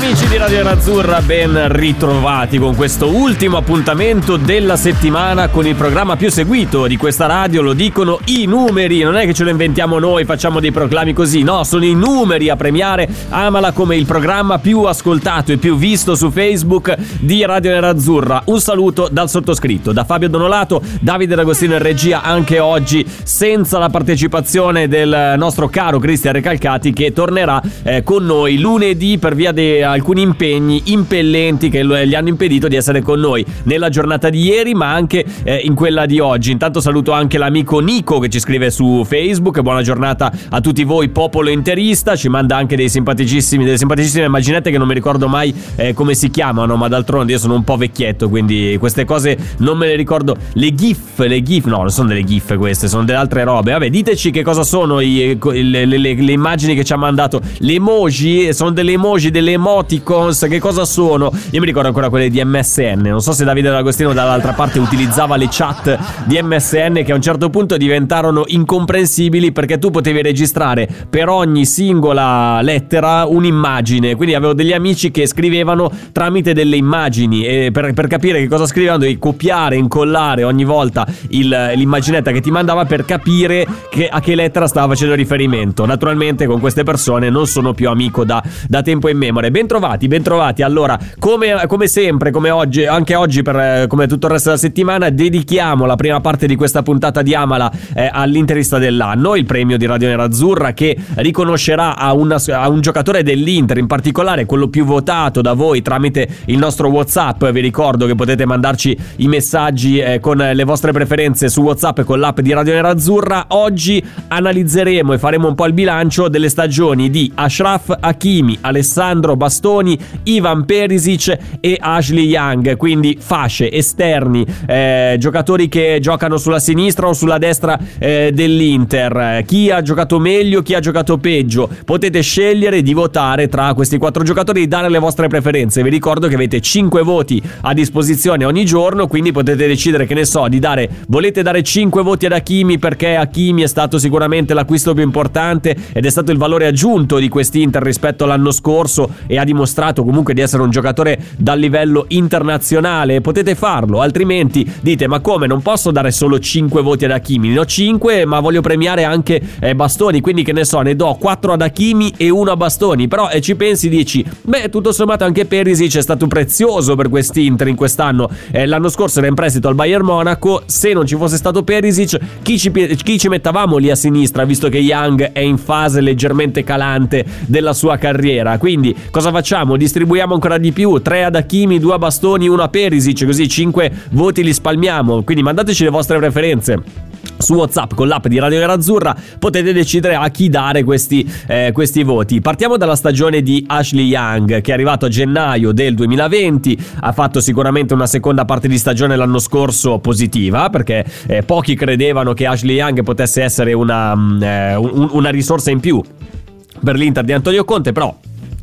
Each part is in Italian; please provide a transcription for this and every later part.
Amici di Radio Nerazzurra, ben ritrovati con questo ultimo appuntamento della settimana con il programma più seguito di questa radio, lo dicono i numeri, non è che ce lo inventiamo noi, facciamo dei proclami così, no, sono i numeri a premiare. Amala come il programma più ascoltato e più visto su Facebook di Radio Nerazzurra. Un saluto dal sottoscritto, da Fabio Donolato, Davide D'Agostino in regia anche oggi senza la partecipazione del nostro caro Cristian Recalcati che tornerà eh, con noi lunedì per via di alcuni impegni impellenti che gli hanno impedito di essere con noi nella giornata di ieri, ma anche eh, in quella di oggi. Intanto saluto anche l'amico Nico che ci scrive su Facebook. Buona giornata a tutti voi, popolo interista. Ci manda anche dei simpaticissimi, delle simpaticissime immaginette che non mi ricordo mai eh, come si chiamano, ma d'altronde io sono un po' vecchietto, quindi queste cose non me le ricordo. Le GIF, le GIF, no, non sono delle GIF queste, sono delle altre robe. Vabbè, diteci che cosa sono i, le, le, le, le immagini che ci ha mandato. Le emoji, sono delle emoji, delle emoji emoticons, che cosa sono? Io mi ricordo ancora quelle di MSN. Non so se Davide D'Agostino dall'altra parte utilizzava le chat di MSN che a un certo punto diventarono incomprensibili perché tu potevi registrare per ogni singola lettera un'immagine. Quindi avevo degli amici che scrivevano tramite delle immagini e per, per capire che cosa scrivevano devi copiare, incollare ogni volta il, l'immaginetta che ti mandava per capire che, a che lettera stava facendo riferimento. Naturalmente con queste persone non sono più amico da, da tempo in memoria. Bentrovati, bentrovati. Allora, come, come sempre, come oggi, anche oggi, per, come tutto il resto della settimana, dedichiamo la prima parte di questa puntata di Amala eh, all'Interista dell'anno, il premio di Radio Nerazzurra che riconoscerà a, una, a, un giocatore dell'Inter, in particolare quello più votato da voi tramite il nostro WhatsApp. Vi ricordo che potete mandarci i messaggi eh, con le vostre preferenze su WhatsApp con l'app di Radio Nerazzurra. Oggi analizzeremo e faremo un po' il bilancio delle stagioni di Ashraf Hakimi, Alessandro Bastoni, Ivan Perisic e Ashley Young, quindi fasce, esterni, eh, giocatori che giocano sulla sinistra o sulla destra eh, dell'Inter. Chi ha giocato meglio, chi ha giocato peggio. Potete scegliere di votare tra questi quattro giocatori e dare le vostre preferenze. Vi ricordo che avete 5 voti a disposizione ogni giorno, quindi potete decidere che ne so, di dare volete dare 5 voti ad Hakimi perché Hakimi è stato sicuramente l'acquisto più importante ed è stato il valore aggiunto di quest'Inter rispetto all'anno scorso e ha dimostrato comunque di essere un giocatore dal livello internazionale, potete farlo, altrimenti dite ma come? Non posso dare solo 5 voti ad Hakimi, ne ho 5 ma voglio premiare anche eh, Bastoni, quindi che ne so, ne do 4 ad Hakimi e 1 a Bastoni, però eh, ci pensi dici, beh tutto sommato anche Perisic è stato prezioso per quest'Inter in quest'anno, eh, l'anno scorso era in prestito al Bayern Monaco, se non ci fosse stato Perisic chi ci, chi ci mettavamo lì a sinistra visto che Young è in fase leggermente calante della sua carriera, quindi cosa cosa facciamo? Distribuiamo ancora di più, 3 ad Hakimi, 2 a Bastoni, 1 a Perisic, così 5 voti li spalmiamo. Quindi mandateci le vostre preferenze su WhatsApp con l'app di Radio Nerazzurra potete decidere a chi dare questi, eh, questi, voti. Partiamo dalla stagione di Ashley Young che è arrivato a gennaio del 2020, ha fatto sicuramente una seconda parte di stagione l'anno scorso positiva perché eh, pochi credevano che Ashley Young potesse essere una, mm, eh, un, una risorsa in più per l'Inter di Antonio Conte, però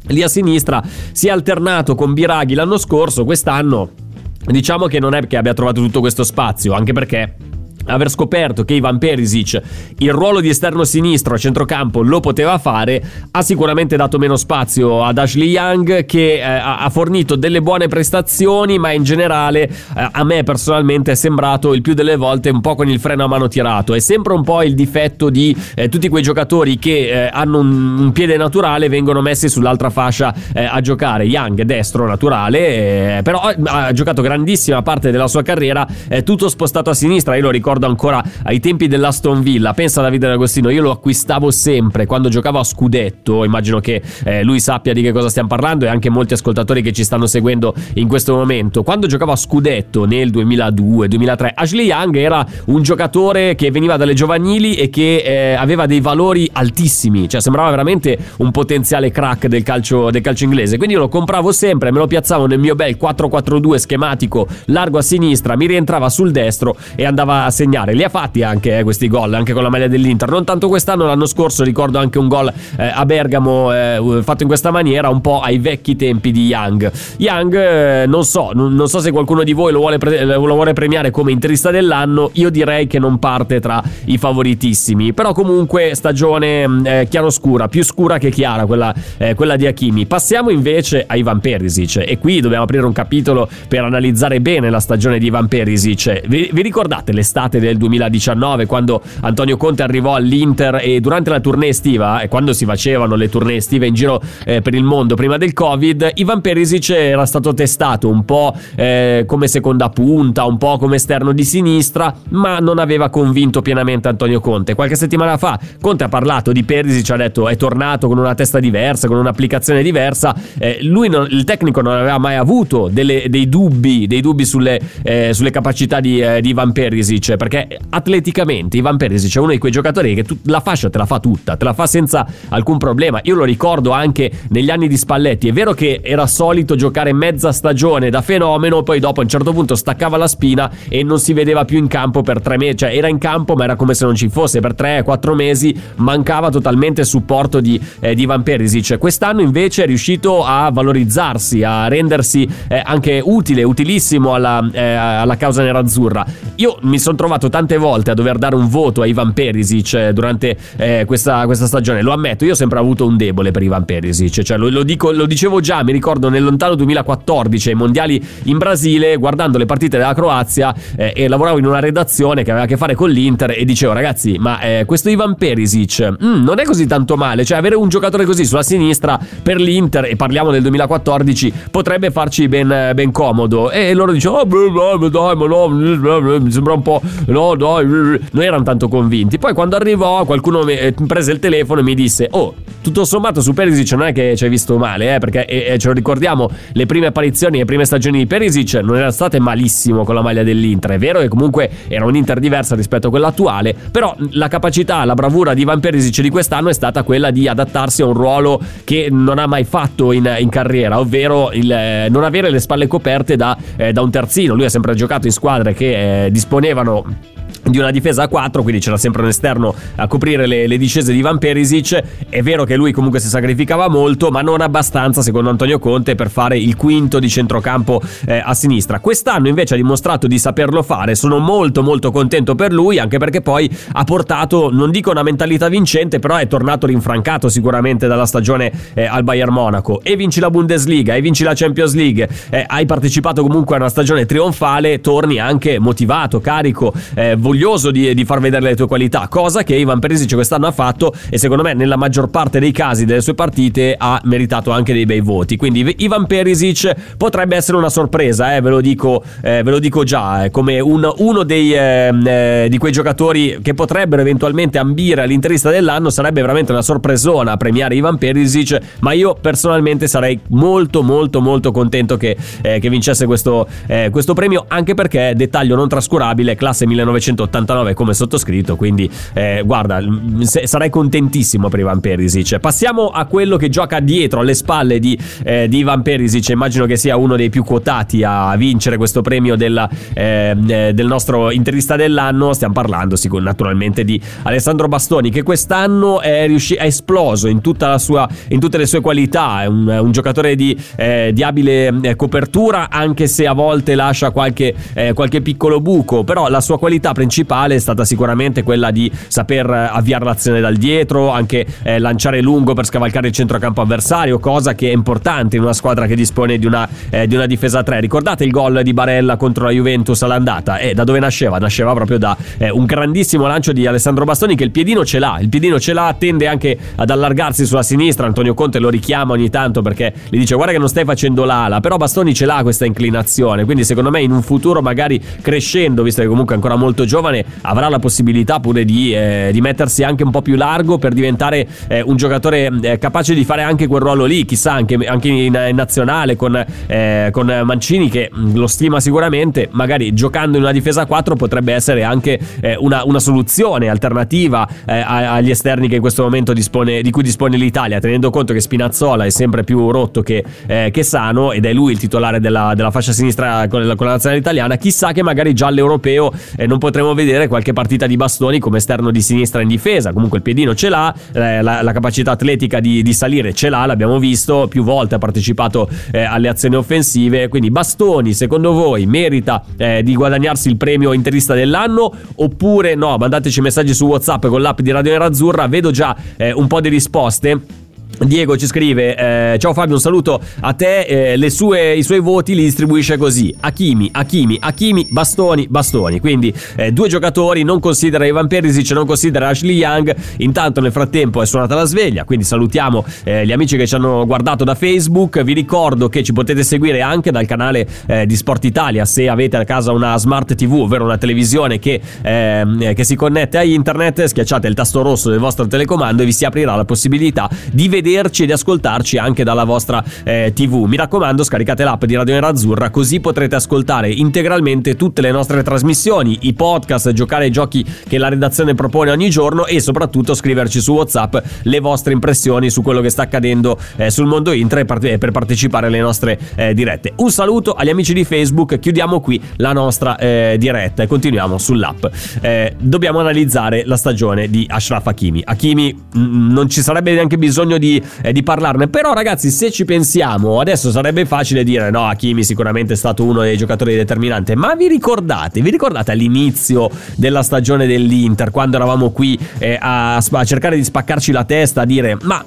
Lì a sinistra si è alternato con Biraghi l'anno scorso, quest'anno diciamo che non è che abbia trovato tutto questo spazio, anche perché aver scoperto che Ivan Perisic il ruolo di esterno sinistro a centrocampo lo poteva fare ha sicuramente dato meno spazio ad Ashley Young che eh, ha fornito delle buone prestazioni ma in generale eh, a me personalmente è sembrato il più delle volte un po' con il freno a mano tirato. È sempre un po' il difetto di eh, tutti quei giocatori che eh, hanno un, un, piede naturale vengono messi sull'altra fascia eh, a giocare. Young destro naturale eh, però ha giocato grandissima parte della sua carriera tutto spostato a sinistra. Io lo ricordo ricordo ancora ai tempi dell'Aston Villa. Pensa Davide D'Agostino, io lo acquistavo sempre quando giocavo a scudetto. Immagino che eh, lui sappia di che cosa stiamo parlando e anche molti ascoltatori che ci stanno seguendo in questo momento. Quando giocavo a scudetto nel 2002-2003, Ashley Young era un giocatore che veniva dalle giovanili e che eh, aveva dei valori altissimi, cioè sembrava veramente un potenziale crack del calcio, del calcio inglese. Quindi io lo compravo sempre, me lo piazzavo nel mio bel 4-4-2 schematico largo a sinistra, mi rientrava sul destro e andava a segnare. Li ha fatti anche eh, questi gol, anche con la maglia dell'Inter. Non tanto quest'anno, l'anno scorso ricordo anche un gol eh, a Bergamo eh, fatto in questa maniera, un po' ai vecchi tempi di Young. Young, eh, non so, non, non, so se qualcuno di voi lo vuole, pre- lo vuole premiare come interista dell'anno. Io direi che non parte tra i favoritissimi. Però comunque stagione mm, eh, chiaroscura, più scura che chiara quella, eh, quella di Hakimi. Passiamo invece a Ivan Perisic e qui dobbiamo aprire un capitolo per analizzare bene la stagione di Ivan Perisic. Vi, vi ricordate l'estate del 2019 quando Antonio Conte arrivò all'Inter e durante la tournée estiva e quando si facevano le tournée estive in giro eh, per il mondo prima del Covid, Ivan Perisic era stato testato un po' eh, come seconda punta, un po' come esterno di sinistra, ma non aveva convinto pienamente Antonio Conte. Qualche settimana fa Conte ha parlato di Perisic, ha detto è tornato con una testa diversa, con un'applicazione diversa. Eh, lui non, il tecnico non aveva mai avuto delle, dei dubbi, dei dubbi sulle, eh, sulle capacità di, eh, di, Ivan Perisic, perché atleticamente Ivan Perisic è uno di quei giocatori che tu, la fascia te la fa tutta, te la fa senza alcun problema. Io lo ricordo anche negli anni di Spalletti, è vero che era solito giocare mezza stagione da fenomeno, poi dopo a un certo punto staccava la spina e non si vedeva più in campo per tre mesi, cioè era in campo ma era come se non ci fosse per tre, quattro mesi, mancava totalmente il supporto di, eh, di Ivan Perisic. Quest'anno invece è riuscito a valorizzarsi, a rendersi eh, anche utile, utilissimo alla, eh, alla causa nerazzurra. Io mi sono trovato tante volte a dover dare un voto a Ivan Perisic eh, durante eh, questa, questa, stagione, lo ammetto, io ho sempre avuto un debole per Ivan Perisic, cioè lo, lo, dico, lo dicevo già, mi ricordo nel lontano 2014 ai mondiali in Brasile, guardando le partite della Croazia eh, e lavoravo in una redazione che aveva a che fare con l'Inter e dicevo ragazzi, ma eh, questo Ivan Perisic mm, non è così tanto male, cioè avere un giocatore così sulla sinistra per l'Inter, e parliamo del 2014, potrebbe farci ben, ben comodo. E loro dicevano, oh, beh, dai, ma no, mi sembra un po', no, dai, non erano tanto convinti. Poi quando arrivò qualcuno mi eh, prese il telefono e mi disse, oh, tutto sommato su Perisic non è che ci hai visto male, eh, perché e, e ce lo ricordiamo, le prime apparizioni, le prime stagioni di Perisic non erano state malissimo con la maglia dell'Inter. È vero che comunque era un'Inter diversa rispetto a quella attuale, però la capacità, la bravura di Van Perisic di quest'anno è stata quella di adattarsi a un ruolo che non ha mai fatto in, in carriera, ovvero il eh, non avere le spalle coperte da, eh, da un terzino. Lui ha sempre giocato in squadre che eh, disponevano home. Di una difesa a 4, quindi c'era sempre un esterno a coprire le, le, discese di Van Perisic. È vero che lui comunque si sacrificava molto, ma non abbastanza, secondo Antonio Conte, per fare il quinto di centrocampo eh, a sinistra. Quest'anno invece ha dimostrato di saperlo fare. Sono molto molto contento per lui, anche perché poi ha portato, non dico una mentalità vincente, però è tornato rinfrancato sicuramente dalla stagione eh, al Bayern Monaco. E vinci la Bundesliga, e vinci la Champions League, eh, hai partecipato comunque a una stagione trionfale, torni anche motivato, carico, eh, orgoglioso di, di, far vedere le tue qualità, cosa che Ivan Perisic quest'anno ha fatto e secondo me nella maggior parte dei casi delle sue partite ha meritato anche dei bei voti. Quindi Ivan Perisic potrebbe essere una sorpresa, eh, ve, lo dico, eh, ve lo dico già, eh, come un, uno dei, ehm, eh, di quei giocatori che potrebbero eventualmente ambire all'interista dell'anno, sarebbe veramente una sorpresona premiare Ivan Perisic, ma io personalmente sarei molto molto molto contento che, eh, che vincesse questo, eh, questo premio, anche perché, dettaglio non trascurabile, classe 1900 89 come sottoscritto, quindi eh, guarda, sarei contentissimo per Ivan Perisic. Passiamo a quello che gioca dietro, alle spalle di, eh, di Ivan Perisic, immagino che sia uno dei più quotati a vincere questo premio della, ehm, eh, del nostro intervista dell'anno, stiamo parlando sì, naturalmente di Alessandro Bastoni che quest'anno è, riuscito, è esploso in, sua, in, tutte le sue qualità, è un, un giocatore di, eh, di abile eh, copertura anche se a volte lascia qualche, eh, qualche piccolo buco, però la sua qualità principale principale è stata sicuramente quella di saper eh, avviare l'azione dal dietro, anche eh, lanciare lungo per scavalcare il centrocampo avversario, cosa che è importante in una squadra che dispone di una, eh, di una difesa 3. Ricordate il gol di Barella contro la Juventus all'andata? Eh, da dove nasceva? Nasceva proprio da eh, un grandissimo lancio di Alessandro Bastoni che il piedino ce l'ha, il piedino ce l'ha, tende anche ad allargarsi sulla sinistra, Antonio Conte lo richiama ogni tanto perché gli dice guarda che non stai facendo l'ala, però Bastoni ce l'ha questa inclinazione, quindi secondo me in un futuro magari crescendo, visto che comunque è ancora molto giovane, giovane avrà la possibilità pure di, eh, di mettersi anche un po' più largo per diventare eh, un giocatore eh, capace di fare anche quel ruolo lì, chissà anche, anche in, in, nazionale con, eh, con, Mancini che mm, lo stima sicuramente, magari giocando in una difesa 4 potrebbe essere anche eh, una, una, soluzione alternativa eh, agli esterni in questo momento dispone, di cui dispone l'Italia, tenendo conto che Spinazzola è sempre più rotto che, che sano ed è lui il titolare della, della fascia sinistra con la, con la nazionale italiana, chissà che magari già all'europeo non potremo vedere qualche partita di bastoni come esterno di sinistra in difesa, comunque il piedino ce l'ha, eh, la, la, capacità atletica di, di, salire ce l'ha, l'abbiamo visto, più volte ha partecipato eh, alle azioni offensive, quindi bastoni secondo voi merita eh, di guadagnarsi il premio interista dell'anno oppure no? Mandateci messaggi su WhatsApp con l'app di Radio Nerazzurra, vedo già eh, un po' di risposte. Diego ci scrive: eh, Ciao Fabio, un saluto a te. Eh, sue, I suoi voti li distribuisce così: Hakimi, Hakimi, Hakimi, bastoni, bastoni. Quindi eh, due giocatori, non considera Ivan Perisic, non considera Ashley Young. Intanto, nel frattempo, è suonata la sveglia. Quindi salutiamo eh, gli amici che ci hanno guardato da Facebook. Vi ricordo che ci potete seguire anche dal canale eh, di Sport Italia se avete a casa una smart TV, ovvero una televisione che, ehm, che si connette a internet. Schiacciate il tasto rosso del vostro telecomando e vi si aprirà la possibilità di vedere vederci e di ascoltarci anche dalla vostra eh, TV. Mi raccomando, scaricate l'app di Radio Nerazzurra così potrete ascoltare integralmente tutte le nostre trasmissioni, i podcast, giocare ai giochi che la redazione propone ogni giorno e soprattutto scriverci su WhatsApp le vostre impressioni su quello che sta accadendo eh, sul mondo Intra e per partecipare alle nostre eh, dirette. Un saluto agli amici di Facebook, chiudiamo qui la nostra eh, diretta e continuiamo sull'app. Eh, dobbiamo analizzare la stagione di Ashraf Hakimi. Hakimi mh, non ci sarebbe neanche bisogno di eh, di parlarne. Però, ragazzi, se ci pensiamo, adesso sarebbe facile dire: no, Hakimi sicuramente è stato uno dei giocatori determinanti. Ma vi ricordate? Vi ricordate all'inizio della stagione dell'Inter, quando eravamo qui eh, a, a cercare di spaccarci la testa, a dire: ma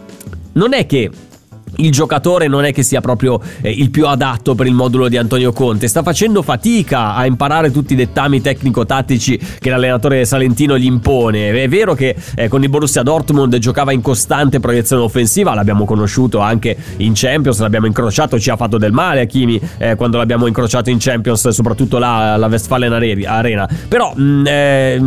non è che il giocatore non è che sia proprio eh, il più adatto per il modulo di Antonio Conte, sta facendo fatica a imparare tutti i dettami tecnico-tattici che l'allenatore salentino gli impone. È vero che eh, con il Borussia Dortmund giocava in costante proiezione offensiva, l'abbiamo conosciuto anche in Champions, l'abbiamo incrociato, ci ha fatto del male a Kimi eh, quando l'abbiamo incrociato in Champions, soprattutto là alla Westfalen Arena. Però mh, mm, eh,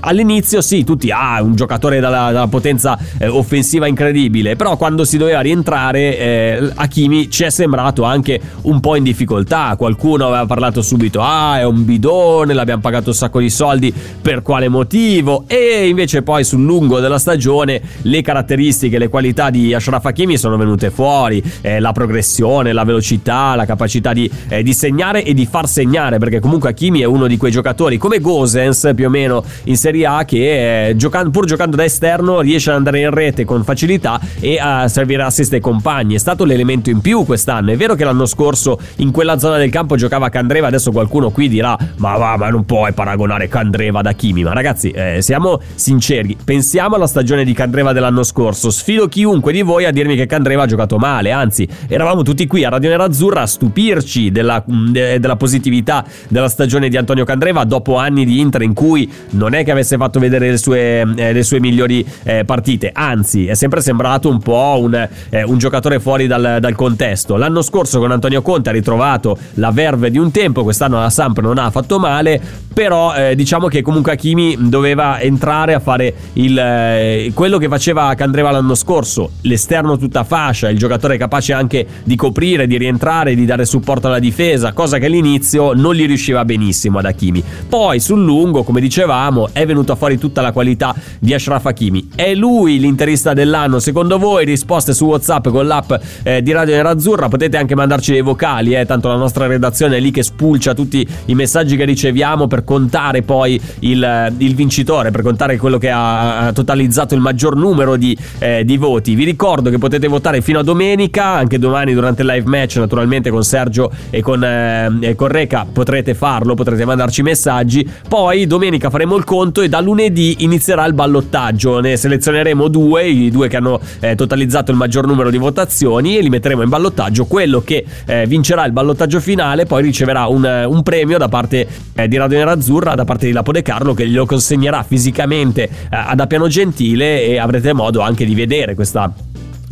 all'inizio sì, tutti, ah, un giocatore dalla, dalla potenza eh, offensiva incredibile, però quando si doveva rientrare eh, Hakimi ci è sembrato anche un po' in difficoltà. Qualcuno aveva parlato subito: ah, è un bidone, l'abbiamo pagato un sacco di soldi, per quale motivo? E invece poi sul lungo della stagione le caratteristiche, le qualità di Ashraf Hakimi sono venute fuori: eh, la progressione, la velocità, la capacità di, eh, di, segnare e di far segnare, perché comunque Hakimi è uno di quei giocatori come Gosens più o meno in Serie A che eh, giocando, pur giocando da esterno riesce ad andare in rete con facilità e a servire assist ai compagni compagni, è stato l'elemento in più quest'anno. È vero che l'anno scorso in quella zona del campo giocava Candreva, adesso qualcuno qui dirà ma va, ma non puoi paragonare Candreva da Kimi. Ma ragazzi, eh, siamo sinceri, pensiamo alla stagione di Candreva dell'anno scorso. Sfido chiunque di voi a dirmi che Candreva ha giocato male, anzi, eravamo tutti qui a Radio Nerazzurra a stupirci della, de, della positività della stagione di Antonio Candreva dopo anni di Inter in cui non è che avesse fatto vedere le sue, eh, le sue migliori eh, partite, anzi, è sempre sembrato un po' un, eh, un giocatore giocatore fuori dal, dal, contesto. L'anno scorso con Antonio Conte ha ritrovato la verve di un tempo, quest'anno la Samp non ha fatto male, però eh, diciamo che comunque Hakimi doveva entrare a fare il, eh, quello che faceva Candreva l'anno scorso, l'esterno tutta fascia, il giocatore capace anche di coprire, di rientrare, di dare supporto alla difesa, cosa che all'inizio non gli riusciva benissimo ad Hakimi. Poi sul lungo, come dicevamo, è venuta fuori tutta la qualità di Ashraf Hakimi. È lui l'interista dell'anno, secondo voi? Risposte su WhatsApp con l'app app eh, di Radio Nerazzurra. Potete anche mandarci dei vocali, eh, tanto la nostra redazione è lì che spulcia tutti i messaggi che riceviamo per contare poi il, eh, il vincitore, per contare quello che ha, totalizzato il maggior numero di, eh, di, voti. Vi ricordo che potete votare fino a domenica, anche domani durante il live match, naturalmente con Sergio e con, eh, con Reca potrete farlo, potrete mandarci messaggi. Poi domenica faremo il conto e da lunedì inizierà il ballottaggio. Ne selezioneremo due, i due che hanno eh, totalizzato il maggior numero di votazioni votazioni e li metteremo in ballottaggio. Quello che eh, vincerà il ballottaggio finale poi riceverà un, un premio da parte eh, di Radio Nerazzurra, da parte di Lapo De Carlo, che glielo consegnerà fisicamente eh, ad Appiano Gentile e avrete modo anche di vedere questa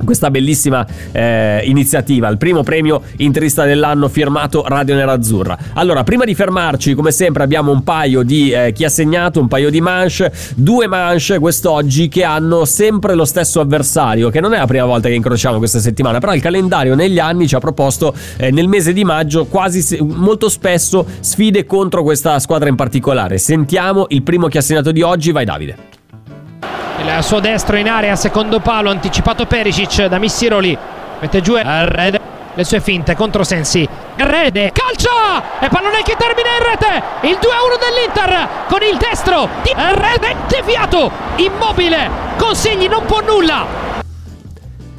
questa bellissima eh, iniziativa, il primo premio interista dell'anno firmato Radio Nerazzurra. Allora, prima di fermarci, come sempre, abbiamo un paio di eh, chi ha segnato, un paio di manche, due manche quest'oggi che hanno sempre lo stesso avversario, che non è la prima volta che incrociamo questa settimana, però il calendario negli anni ci ha proposto eh, nel mese di maggio quasi se- molto spesso sfide contro questa squadra in particolare. Sentiamo il primo che ha segnato di oggi, vai Davide. Il suo destro in area, secondo palo, anticipato Perisic da Missiroli. Mette giù Rede. Le sue finte contro Sensi. Rede, calcia! E pallone che termina in rete! Il 2-1 dell'Inter con il destro di Rede, deviato, immobile, consigli, non può nulla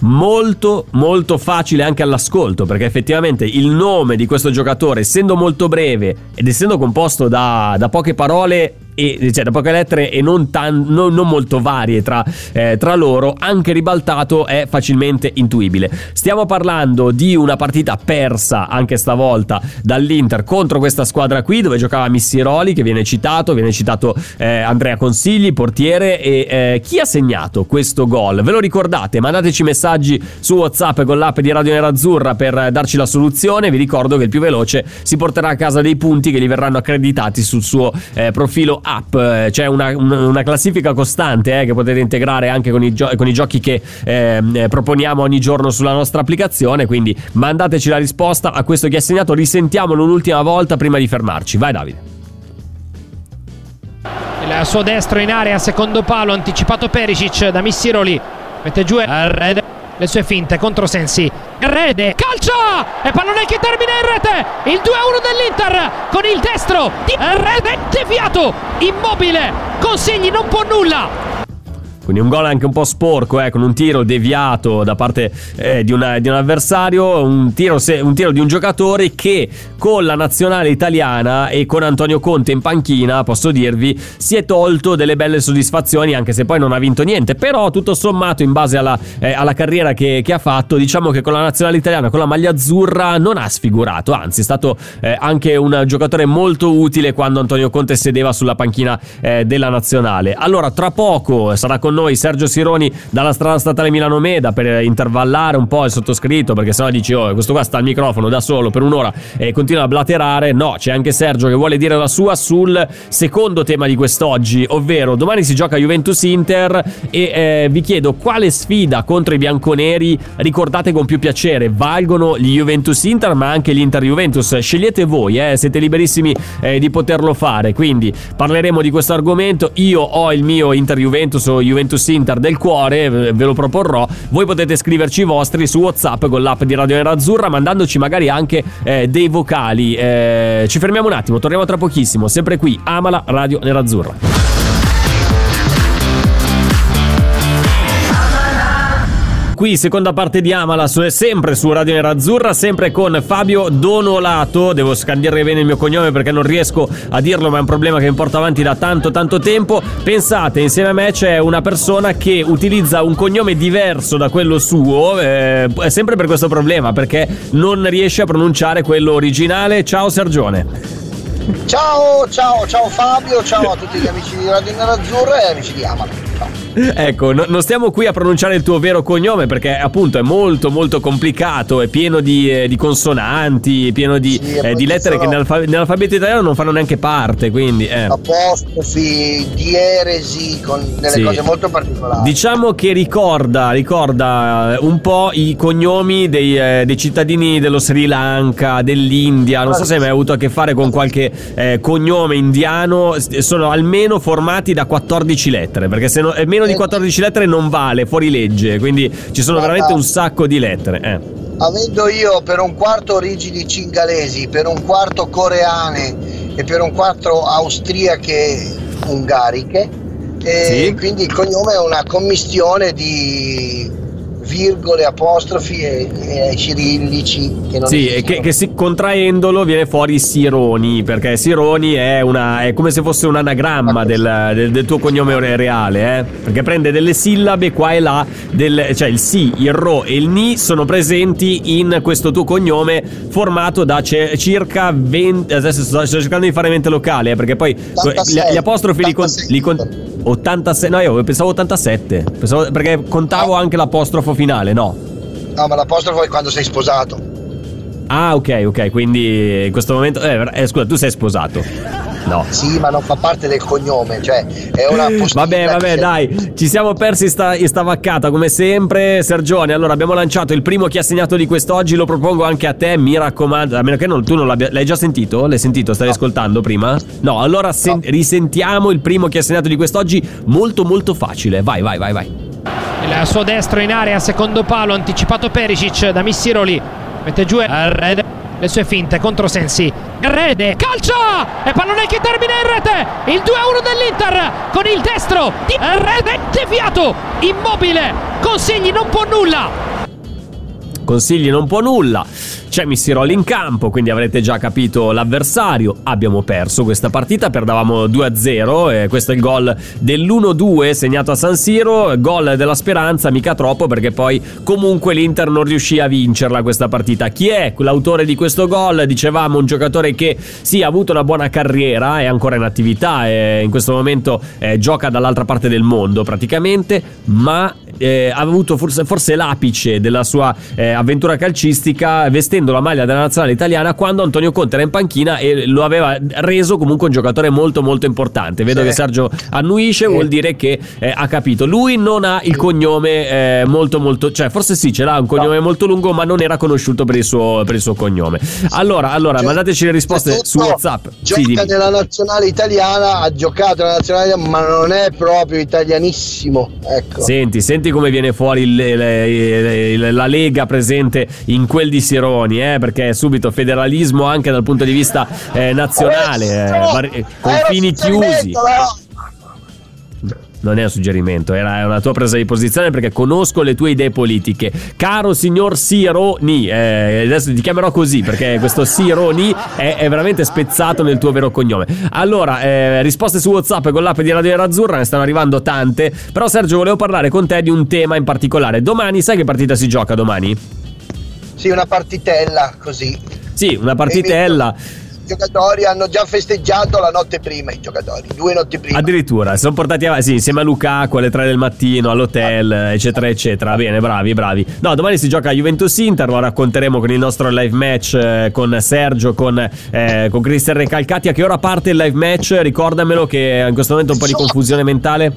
molto molto facile anche all'ascolto perché effettivamente il nome di questo giocatore essendo molto breve ed essendo composto da, da poche parole e cioè da poche lettere e non, tan, non, non molto varie tra, eh, tra, loro, anche ribaltato è facilmente intuibile. Stiamo parlando di una partita persa anche stavolta dall'Inter contro questa squadra qui dove giocava Missiroli che viene citato, viene citato eh, Andrea Consigli, portiere e eh, chi ha segnato questo gol? Ve lo ricordate? Mandateci messaggi su WhatsApp con l'app di Radio Nerazzurra per darci la soluzione. Vi ricordo che il più veloce si porterà a casa dei punti che gli verranno accreditati sul suo eh, profilo app, eh, c'è una, una classifica costante eh, che potete integrare anche con i, gio- con i giochi che ehm, eh, proponiamo ogni giorno sulla nostra applicazione, quindi mandateci la risposta a questo che è segnato, risentiamolo un'ultima volta prima di fermarci. Vai Davide. Il suo destro in area, secondo palo, anticipato Perisic da Missiroli. Mette giù Rede le sue finte contro Sensi. Rede, calcia! E pallone che termina in rete! Il 2-1 dell'Inter con il destro di Rede, deviato, immobile, consigli, non può nulla. Quindi un gol anche un po' sporco, eh, con un tiro deviato da parte eh, di, una, di, un avversario, un tiro, se, un tiro, di un giocatore che con la nazionale italiana e con Antonio Conte in panchina, posso dirvi, si è tolto delle belle soddisfazioni, anche se poi non ha vinto niente. Però tutto sommato, in base alla, eh, alla carriera che, che, ha fatto, diciamo che con la nazionale italiana, con la maglia azzurra, non ha sfigurato, anzi è stato eh, anche un giocatore molto utile quando Antonio Conte sedeva sulla panchina eh, della nazionale. Allora, tra poco sarà con noi noi. Sergio Sironi dalla strada statale Milano Meda per intervallare un po' il sottoscritto perché sennò dici oh questo qua sta al microfono da solo per un'ora e continua a blaterare. No c'è anche Sergio che vuole dire la sua sul secondo tema di quest'oggi ovvero domani si gioca Juventus-Inter e eh, vi chiedo quale sfida contro i bianconeri ricordate con più piacere? Valgono gli Juventus-Inter ma anche gli Inter-Juventus scegliete voi eh, siete liberissimi eh, di poterlo fare. Quindi parleremo di questo argomento. Io ho il mio Inter-Juventus o Juventus Juventus Inter del cuore, ve lo proporrò. Voi potete scriverci i vostri su WhatsApp con l'app di Radio Nerazzurra, mandandoci magari anche eh, dei vocali. Eh, ci fermiamo un attimo, torniamo tra pochissimo, sempre qui, Amala Radio Nerazzurra. Qui, seconda parte di Amala, sempre su Radio Nerazzurra, sempre con Fabio Donolato. Devo scandire bene il mio cognome perché non riesco a dirlo, ma è un problema che mi porta avanti da tanto tanto tempo. Pensate, insieme a me c'è una persona che utilizza un cognome diverso da quello suo, eh, sempre per questo problema, perché non riesce a pronunciare quello originale. Ciao Sergione. Ciao, ciao, ciao Fabio, ciao a tutti gli amici di Radio Nerazzurra e amici di Amala. Ecco, no, non stiamo qui a pronunciare il tuo vero cognome perché appunto è molto molto complicato, è pieno di, eh, di consonanti, pieno di, sì, eh, di lettere che nell'alfabeto italiano non fanno neanche parte, quindi... Eh. Apostrofi, dieresi, con delle sì. cose molto particolari. Diciamo che ricorda, ricorda eh, un po' i cognomi dei, eh, dei cittadini dello Sri Lanka, dell'India, non so se hai mai avuto a che fare con qualche eh, cognome indiano, sono almeno formati da 14 lettere, perché se no, meno di 14 lettere non vale, fuori legge, quindi ci sono Guarda, veramente un sacco di lettere. Eh. Avendo io per un quarto origini cingalesi, per un quarto coreane e per un quarto austriache ungariche, sì. quindi il cognome è una commistione di virgole, apostrofi e, e cirillici. Che non sì, e che, che si, contraendolo viene fuori Sironi, perché Sironi è, una, è come se fosse un anagramma del, del, del, tuo cognome reale, eh? perché prende delle sillabe qua e là, del, cioè il si, il ro e il ni sono presenti in questo tuo cognome formato da c- circa 20... Adesso sto, sto, cercando di fare mente locale, eh, perché poi 86, gli, apostrofi 86. li, con, li con, 86, no io pensavo 87, pensavo, perché contavo anche l'apostrofo finale, no? No, ma l'apostrofo è quando sei sposato. Ah, ok, ok, quindi in questo momento... Eh, eh, scusa, tu sei sposato. No. Sì, ma non fa parte del cognome, cioè è una postilla Vabbè, vabbè, dai, ci siamo persi sta, sta vaccata come sempre. Sergione, allora abbiamo lanciato il primo chi ha segnato di quest'oggi, lo propongo anche a te, mi raccomando, a meno che non, tu non l'abbia... L'hai già sentito? L'hai sentito? Stavi ascoltando prima? No, allora sen- risentiamo il primo chi ha segnato di quest'oggi, molto molto facile. Vai, vai, vai, vai. Il suo destro in area, secondo palo, anticipato Perisic da Missiroli. Mette giù Rede. Le sue finte contro Sensi. Rede, calcia! E pallone che termina in rete! Il 2-1 dell'Inter con il destro di Rede deviato, immobile. Consigli, non può nulla. Consigli non può nulla. C'è Missiroli in campo, quindi avrete già capito l'avversario. Abbiamo perso questa partita, perdavamo 2-0 e questo è il gol dell'1-2 segnato a San Siro, gol della speranza, mica troppo perché poi comunque l'Inter non riuscì a vincerla questa partita. Chi è l'autore di questo gol? Dicevamo un giocatore che sì, ha avuto una buona carriera, è ancora in attività in questo momento eh, gioca dall'altra parte del mondo praticamente, ma eh, ha avuto forse, forse l'apice della sua eh, avventura calcistica vestendo la maglia della nazionale italiana quando Antonio Conte era in panchina e lo aveva reso comunque un giocatore molto molto importante. Vedo Sì. che Sergio annuisce, Sì. vuol dire che eh, ha capito. Lui non ha il cognome eh, molto molto, cioè forse sì, ce l'ha un cognome molto lungo, ma non era conosciuto per il suo, per il suo cognome. Allora, allora Cioè, mandateci le risposte tutto, su WhatsApp. Gioca Sì, nella nazionale italiana, ha giocato nella nazionale italiana, ma non è proprio italianissimo. Ecco. Senti, senti come viene fuori il- il- il- la Lega presente in quel di Sironi, eh, perché subito federalismo anche dal punto di vista eh, nazionale, eh, era confini chiusi. però. Non è un suggerimento, era una tua presa di posizione perché conosco le tue idee politiche. Caro signor Sironi, eh, adesso ti chiamerò così perché questo Sironi è, è veramente spezzato nel tuo vero cognome. Allora, eh, risposte su WhatsApp con l'app di Radio Nerazzurra, ne stanno arrivando tante. Però Sergio, volevo parlare con te di un tema in particolare. Domani, sai che partita si gioca domani? Sì, una partitella così. Sì, una partitella. I giocatori hanno già festeggiato la notte prima, i giocatori, due notti prima. Addirittura, si sono portati avanti, sì, insieme a Lukaku alle 3 del mattino, all'hotel, eccetera, eccetera. Bene, bravi, bravi. No, domani si gioca a Juventus-Inter, lo racconteremo con il nostro live match eh, con Sergio, con, eh, con Cristian Recalcati. A che ora parte il live match? Ricordamelo che in questo momento un po' di confusione mentale.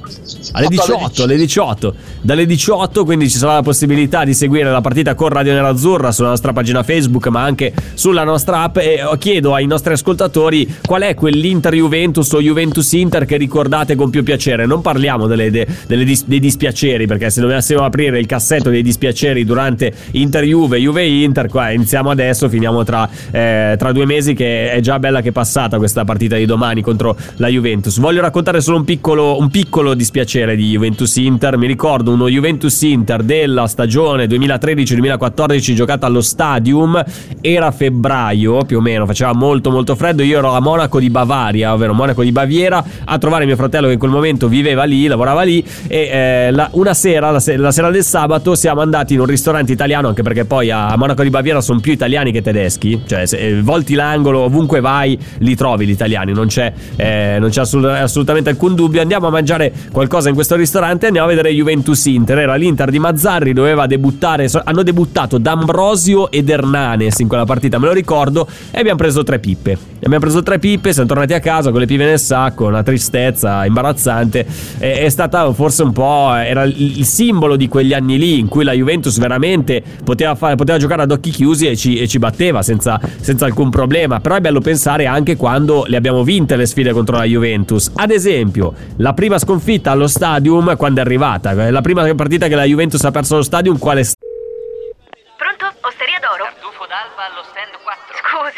Alle 18, alle 18. Dalle 18, quindi ci sarà la possibilità di seguire la partita con Radio Nerazzurra sulla nostra pagina Facebook, ma anche sulla nostra app. E chiedo ai nostri ascoltatori qual è quell'Inter Juventus o Juventus Inter che ricordate con più piacere. Non parliamo delle- de- delle dis- dei dispiaceri, perché se dovessimo aprire il cassetto dei dispiaceri durante Inter Juve, Juve Inter, qua iniziamo adesso, finiamo tra, eh, tra due mesi, che è già bella che è passata questa partita di domani contro la Juventus. Voglio raccontare solo un piccolo, un piccolo dispiacere di Juventus Inter. Mi ricordo uno Juventus Inter della stagione 2013-2014 giocata allo Stadium. Era febbraio più o meno, faceva molto molto freddo. Io ero a Monaco di Bavaria, ovvero Monaco di Baviera, a trovare mio fratello che in quel momento viveva lì, lavorava lì. E eh, la- una sera, la, se- la sera del sabato, siamo andati in un ristorante italiano, anche perché poi a Monaco di Baviera sono più italiani che tedeschi. Cioè, se eh, volti l'angolo, ovunque vai, li trovi gli italiani, non c'è, eh, non c'è assolut- assolutamente alcun dubbio. Andiamo a mangiare qualcosa in questo ristorante e andiamo a vedere Juventus Inter. Era l'Inter di Mazzarri, doveva debuttare. so- hanno debuttato D'Ambrosio ed Hernanes in quella partita, me lo ricordo. E abbiamo preso tre pippe. Abbiamo preso tre pippe, siamo tornati a casa con le pive nel sacco, una tristezza imbarazzante. È stata forse un po'. Era il simbolo di quegli anni lì in cui la Juventus veramente poteva, fare, poteva giocare ad occhi chiusi e ci, e ci batteva senza, senza alcun problema. Però è bello pensare anche quando le abbiamo vinte le sfide contro la Juventus. Ad esempio, la prima sconfitta allo stadium quando è arrivata. La prima partita che la Juventus ha perso allo stadium, quale è Pronto? Osteria d'oro? Tartufo d'alba allo stand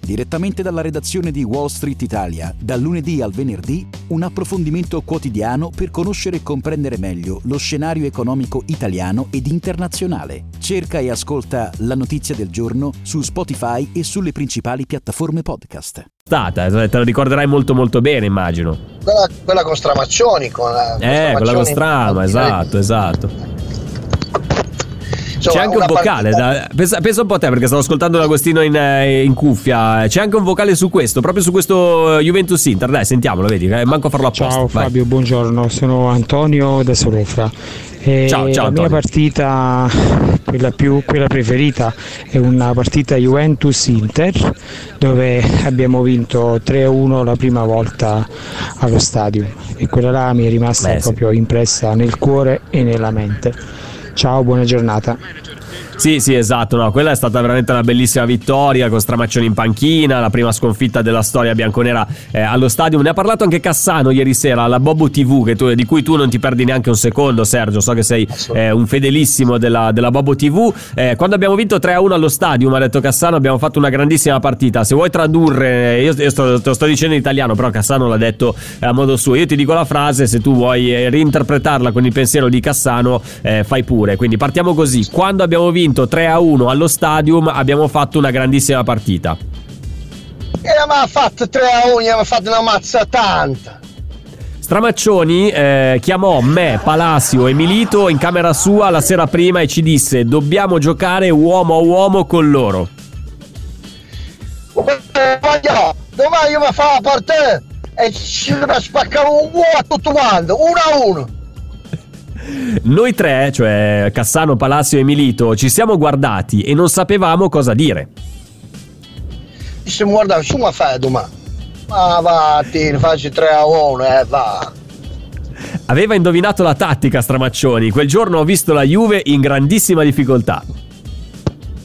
direttamente dalla redazione di Wall Street Italia, dal lunedì al venerdì, un approfondimento quotidiano per conoscere e comprendere meglio lo scenario economico italiano ed internazionale. Cerca e ascolta la notizia del giorno su Spotify e sulle principali piattaforme podcast. Stata, eh, te lo ricorderai molto molto bene, immagino. Quella, quella con Stramaccioni, con la, con Eh, quella con Strama, esatto, esatto. C'è anche un vocale, da, pensa, pensa, un po' a te perché stavo ascoltando l'Agostino in, eh, in, cuffia. C'è anche un vocale su questo, proprio su questo Juventus Inter. Dai, sentiamolo, vedi, eh, manco a farlo apposta. Ciao Vai. Fabio, buongiorno, sono Antonio da Solofra. E ciao, ciao, la mia partita, quella, più, quella preferita, è una partita Juventus-Inter dove abbiamo vinto 3-1 la prima volta allo stadio e quella là mi è rimasta Beh, proprio sì. impressa nel cuore e nella mente. Ciao, buona giornata. Sì, sì, esatto. No, quella è stata veramente una bellissima vittoria con Stramaccioni in panchina, la prima sconfitta della storia bianconera eh, allo stadio. Ne ha parlato anche Cassano ieri sera alla Bobo TV, che tu, di cui tu non ti perdi neanche un secondo, Sergio. So che sei eh, un fedelissimo della, della Bobo TV. Eh, quando abbiamo vinto 3-1 allo stadio, mi ha detto Cassano, abbiamo fatto una grandissima partita. Se vuoi tradurre, io, io sto, te lo sto dicendo in italiano, però Cassano l'ha detto eh, a modo suo. Io ti dico la frase, se tu vuoi eh, reinterpretarla con il pensiero di Cassano, eh, fai pure. Quindi partiamo così. Quando abbiamo vinto 3-1 allo stadium, abbiamo fatto una grandissima partita. E ha fatto 3 a 1, mi ha fatto una mazza tanta. Stramaccioni eh, chiamò me, Palacio e Milito in camera sua la sera prima e ci disse dobbiamo giocare uomo a uomo con loro. Domani io mi fa la partita e ci spaccavo un uomo a tutto quanto, uno a uno. Noi tre, cioè Cassano, Palacio e Milito, ci siamo guardati e non sapevamo cosa dire. Se mi guardavo, su mi fai domani. Ma va, ti faccio 3 a 1, eh, va. Aveva indovinato la tattica Stramaccioni. Quel giorno ho visto la Juve in grandissima difficoltà.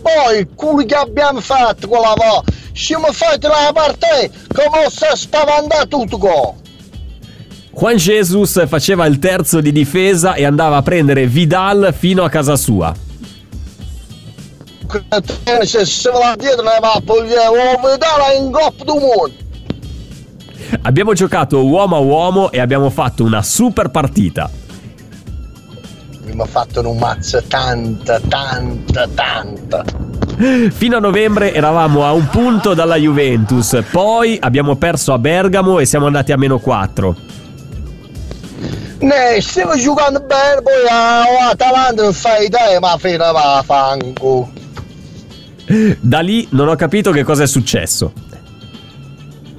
Poi, quello che abbiamo fatto quella volta, se mi fai 3 a partita, come si spaventa tutto. Juan Jesus faceva il terzo di difesa e andava a prendere Vidal fino a casa sua. Abbiamo giocato uomo a uomo e abbiamo fatto una super partita. Ha fatto un mazzo tanta, tanta, tanta. Fino a novembre eravamo a un punto dalla Juventus, poi abbiamo perso a Bergamo e siamo andati a meno 4. Ne, stiamo giocando bene, poi Atalanta non fai idea, ma fino a fango. Da lì non ho capito che cosa è successo.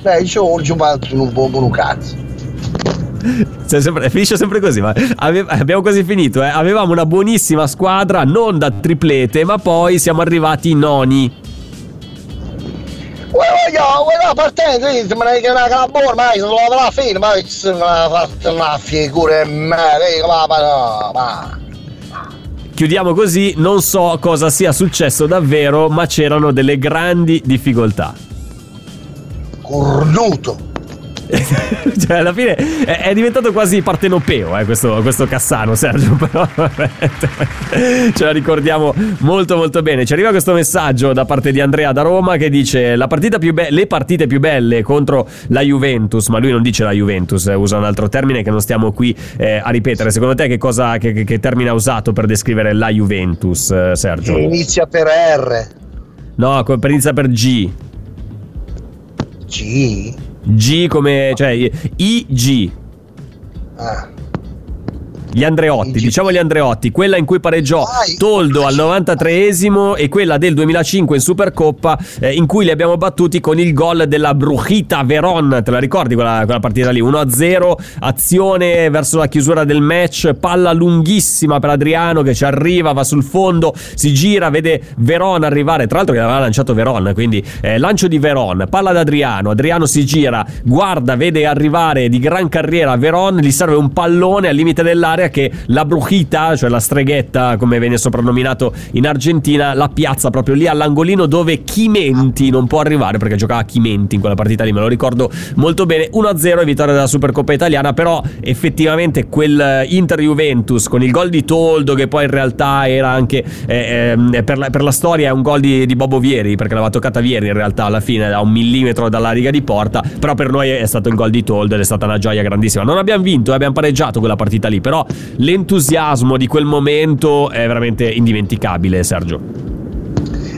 Beh, io ho giocato un un cazzo. Cioè, sempre- finisce sempre così, ma ave- abbiamo quasi finito. Eh. Avevamo una buonissima squadra, non da triplete, ma poi siamo arrivati noni. Voglio, voglio partendo, ne che una calabora, ma se lo la fine, ma fatto una figura e me, ma, ma, ma. Chiudiamo così, non so cosa sia successo davvero, ma c'erano delle grandi difficoltà. Cornuto. cioè, alla fine è, è diventato quasi partenopeo eh, questo, questo Cassano, Sergio. Però veramente ce la ricordiamo molto, molto bene. Ci arriva questo messaggio da parte di Andrea da Roma che dice: la partita più be- Le partite più belle contro la Juventus, ma lui non dice la Juventus, eh, usa un altro termine che non stiamo qui eh, a ripetere. Secondo te, che, cosa, che, che- termine ha usato per descrivere la Juventus, eh, Sergio? Inizia per R. No, per inizia per G. G. G come. cioè IG. Ah. Gli Andreotti, diciamo gli Andreotti, quella in cui pareggiò Toldo al 93esimo e quella del 2005 in Supercoppa eh, in cui li abbiamo battuti con il gol della Brujita Veron, te la ricordi quella, quella partita lì? 1-0, azione verso la chiusura del match, palla lunghissima per Adriano che ci arriva, va sul fondo, si gira, vede Veron arrivare, tra l'altro che aveva lanciato Veron, quindi eh, lancio di Veron, palla ad Adriano, Adriano si gira, guarda, vede arrivare di gran carriera Veron, gli serve un pallone al limite dell'area storia che la brujita, cioè la streghetta, come viene soprannominato in Argentina, la piazza proprio lì all'angolino dove Chimenti non può arrivare perché giocava Chimenti in quella partita lì, me lo ricordo molto bene. 1-0 e vittoria della Supercoppa italiana, però effettivamente quel Inter Juventus con il gol di Toldo che poi in realtà era anche eh, eh, per, la, per, la, storia è un gol di, di Bobo Vieri perché l'aveva toccata Vieri in realtà alla fine a un millimetro dalla riga di porta, però per noi è stato il gol di Toldo ed è stata una gioia grandissima. Non abbiamo vinto, abbiamo pareggiato quella partita lì, però l'entusiasmo di quel momento è veramente indimenticabile, Sergio.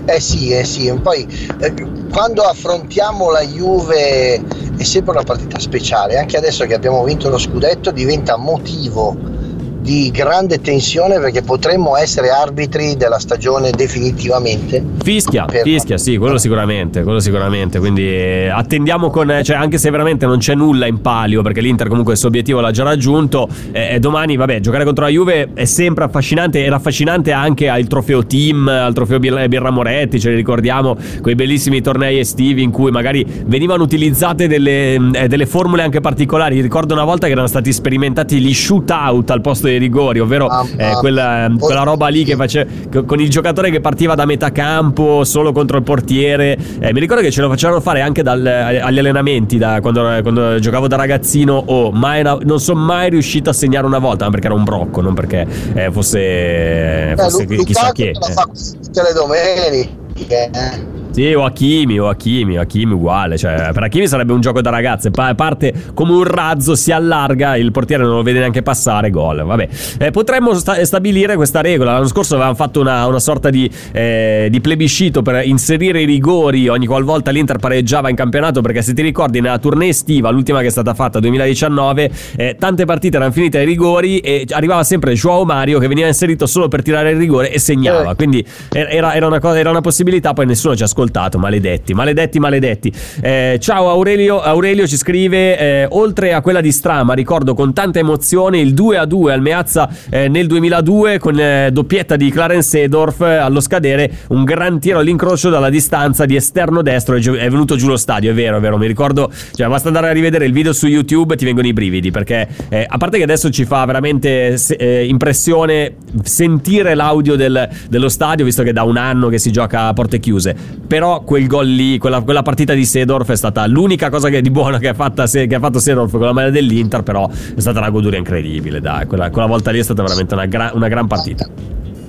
Eh sì, eh sì, poi eh, quando affrontiamo la Juve è sempre una partita speciale, anche adesso che abbiamo vinto lo scudetto diventa motivo di grande tensione perché potremmo essere arbitri della stagione definitivamente. Fischia, fischia, sì, quello sicuramente, quello sicuramente. Quindi eh, attendiamo con, cioè, anche se veramente non c'è nulla in palio, perché l'Inter comunque il suo obiettivo l'ha già raggiunto. Eh, eh, domani, vabbè, giocare contro la Juve è sempre affascinante. Era affascinante anche al trofeo team, al trofeo Birra Moretti, ce li ricordiamo, quei bellissimi tornei estivi in cui magari venivano utilizzate delle, eh, delle formule anche particolari. Ricordo una volta che erano stati sperimentati gli shootout al posto dei rigori, ovvero ah, eh, quella, quella, roba lì che faceva con il giocatore che partiva da metà campo solo contro il portiere. Eh, mi ricordo che ce lo facevano fare anche dal, agli allenamenti da, quando, quando, giocavo da ragazzino. Oh, mai, non sono mai riuscito a segnare una volta, perché era un brocco, non perché eh, fosse, fosse eh, chissà che. Lo fa tutte le domeniche. Sì, o Hakimi, o Hakimi, o Hakimi uguale. Cioè, per Hakimi sarebbe un gioco da ragazze. Pa- parte come un razzo, si allarga, il portiere non lo vede neanche passare, gol. Vabbè, eh, potremmo sta- stabilire questa regola. L'anno scorso avevamo fatto una, una sorta di, eh, di, plebiscito per inserire i rigori ogni qualvolta l'Inter pareggiava in campionato. Perché se ti ricordi, nella tournée estiva, l'ultima che è stata fatta, 2019, eh, tante partite erano finite ai rigori e arrivava sempre Joao Mario che veniva inserito solo per tirare il rigore e segnava. Eh. Quindi era, era, una, cosa, era una possibilità, poi nessuno ci ascoltava ascoltato, maledetti, maledetti, maledetti. Eh, ciao Aurelio, Aurelio ci scrive, eh, oltre a quella di Strama, ricordo con tanta emozione il 2 a 2 al Meazza eh, nel 2002 con eh, doppietta di Clarence Sedorf eh, allo scadere, un gran tiro all'incrocio dalla distanza di esterno destro, è venuto giù lo stadio, è vero, è vero, mi ricordo, cioè basta andare a rivedere il video su YouTube, ti vengono i brividi, perché eh, a parte che adesso ci fa veramente impressione sentire l'audio del, dello stadio, visto che da un anno che si gioca a porte chiuse, però quel gol lì, quella, quella, partita di Sedorf è stata l'unica cosa che, di buona che ha, che ha fatto Sedorf con la maglia dell'Inter, però è stata una goduria incredibile, dai, quella, quella volta lì è stata veramente una, gra- una gran partita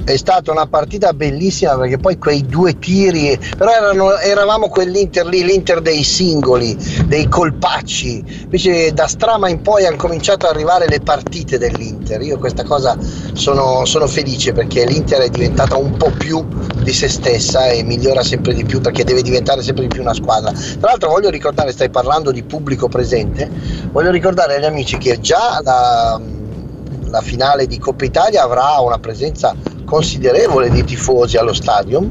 è stata una partita bellissima perché poi quei due tiri, però erano, eravamo quell'Inter lì, l'Inter dei singoli, dei colpacci, invece da Strama in poi hanno cominciato ad arrivare le partite dell'Inter, io questa cosa sono, sono felice perché l'Inter è diventata un po' più di se stessa e migliora sempre di più perché deve diventare sempre di più una squadra. Tra l'altro voglio ricordare, stai parlando di pubblico presente, voglio ricordare agli amici che già la, la finale di Coppa Italia avrà una presenza considerevole di tifosi allo stadium.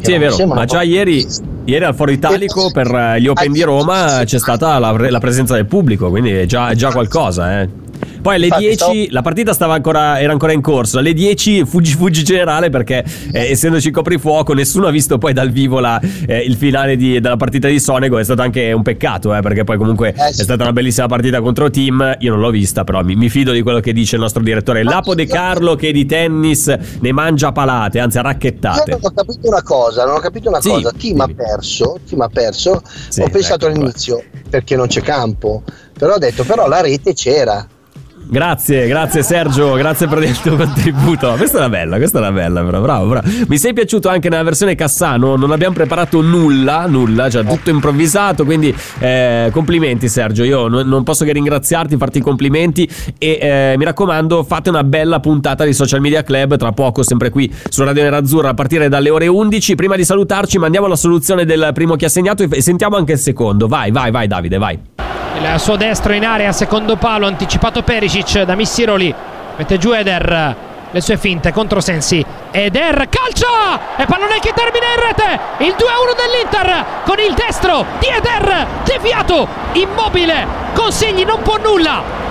Sì, è vero, ma già ieri, ieri, al Foro Italico per eh, gli Open di Roma c'è stata la, la presenza del pubblico, quindi è già, è già qualcosa. Eh. Poi alle Infatti 10 stavo... la partita ancora, era ancora in corso. Alle 10 fuggi fuggi generale perché eh, essendoci coprifuoco nessuno ha visto poi dal vivo la, eh, il finale di, della partita di Sonego. È stato anche un peccato eh, perché poi comunque eh, sì. è stata una bellissima partita contro Team. Io non l'ho vista però mi, mi fido di quello che dice il nostro direttore. Lapo De Carlo che di tennis ne mangia palate, anzi a racchettate. Io non ho capito una cosa, non ho capito una sì, cosa. Team sì. ha perso, team ha perso. Ho pensato ecco, all'inizio perché non c'è campo. Però ho detto però la rete c'era. Grazie, grazie Sergio, grazie per il tuo contributo. Questa era bella, questa era bella, però, bravo, bravo. Mi sei piaciuto anche nella versione Cassano, non abbiamo preparato nulla, nulla, cioè tutto improvvisato, quindi eh, complimenti Sergio, io non posso che ringraziarti, farti i complimenti e eh, mi raccomando fate una bella puntata di Social Media Club, tra poco sempre qui su Radio Nerazzurra a partire dalle ore 11. Prima di salutarci mandiamo la soluzione del primo che ha segnato e sentiamo anche il secondo. Vai, vai, vai Davide, vai il suo destro in area, secondo palo, anticipato Perisic da Missiroli, mette giù Eder, le sue finte contro Sensi, Eder calcia e pallone che termina in rete, il 2-1 dell'Inter con il destro di Eder, deviato, immobile, consigli, non può nulla.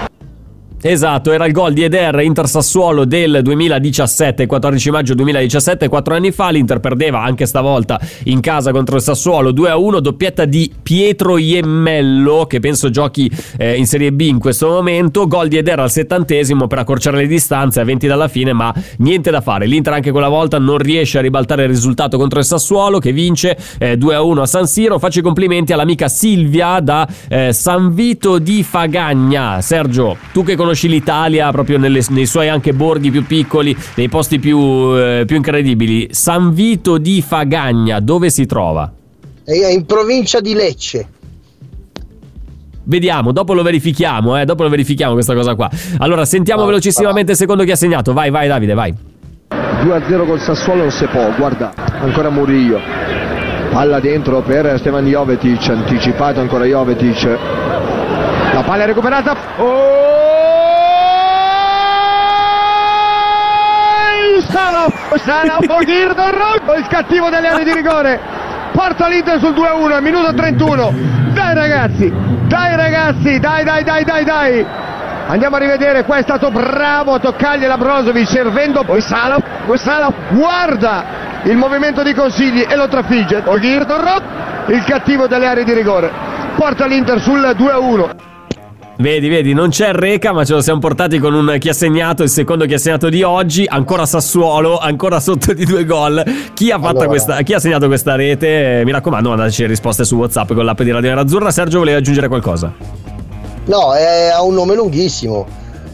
Esatto, era il gol di Eder Inter Sassuolo del 2017, 14 maggio 2017, quattro anni fa. L'Inter perdeva anche stavolta in casa contro il Sassuolo 2-1, doppietta di Pietro Iemmello, che penso giochi eh, in Serie B in questo momento. Gol di Eder al settantesimo per accorciare le distanze a 20 dalla fine, ma niente da fare. L'Inter anche quella volta non riesce a ribaltare il risultato contro il Sassuolo, che vince eh, 2-1 a San Siro. Faccio i complimenti all'amica Silvia da eh, San Vito di Fagagna. Sergio, tu che conosci conosci l'Italia proprio nelle, nei suoi anche borghi più piccoli, nei posti più, eh, più incredibili. San Vito di Fagagna, dove si trova? È in provincia di Lecce. Vediamo, dopo lo verifichiamo, eh, dopo lo verifichiamo questa cosa qua. Allora, sentiamo velocissimamente il secondo che ha segnato. Vai, vai Davide, vai. 2-0 col Sassuolo non si può, guarda, ancora Murillo. Palla dentro per Stevan Jovetic, anticipato ancora Jovetic. La palla è recuperata. Oh! Salo, Salo, Bogirdo, il cattivo delle aree di rigore. Porta l'Inter sul 2-1, minuto 31. Dai ragazzi, dai ragazzi, dai dai dai dai dai. Andiamo a rivedere, qua è stato bravo a toccargli la Brozovic, servendo poi Salo, Salo, guarda il movimento di consigli e lo trafigge. Il cattivo delle aree di rigore. Porta l'Inter sul 2-1. Vedi, vedi, non c'è Reca, ma ce lo siamo portati con un chi ha segnato, il secondo chi ha segnato di oggi, ancora Sassuolo, ancora sotto di due gol. Chi ha, allora. questa, chi ha segnato questa rete? Mi raccomando, mandateci le risposte su WhatsApp con l'app di Radio Nerazzurra. Sergio, volevi aggiungere qualcosa? No, è, ha un nome lunghissimo.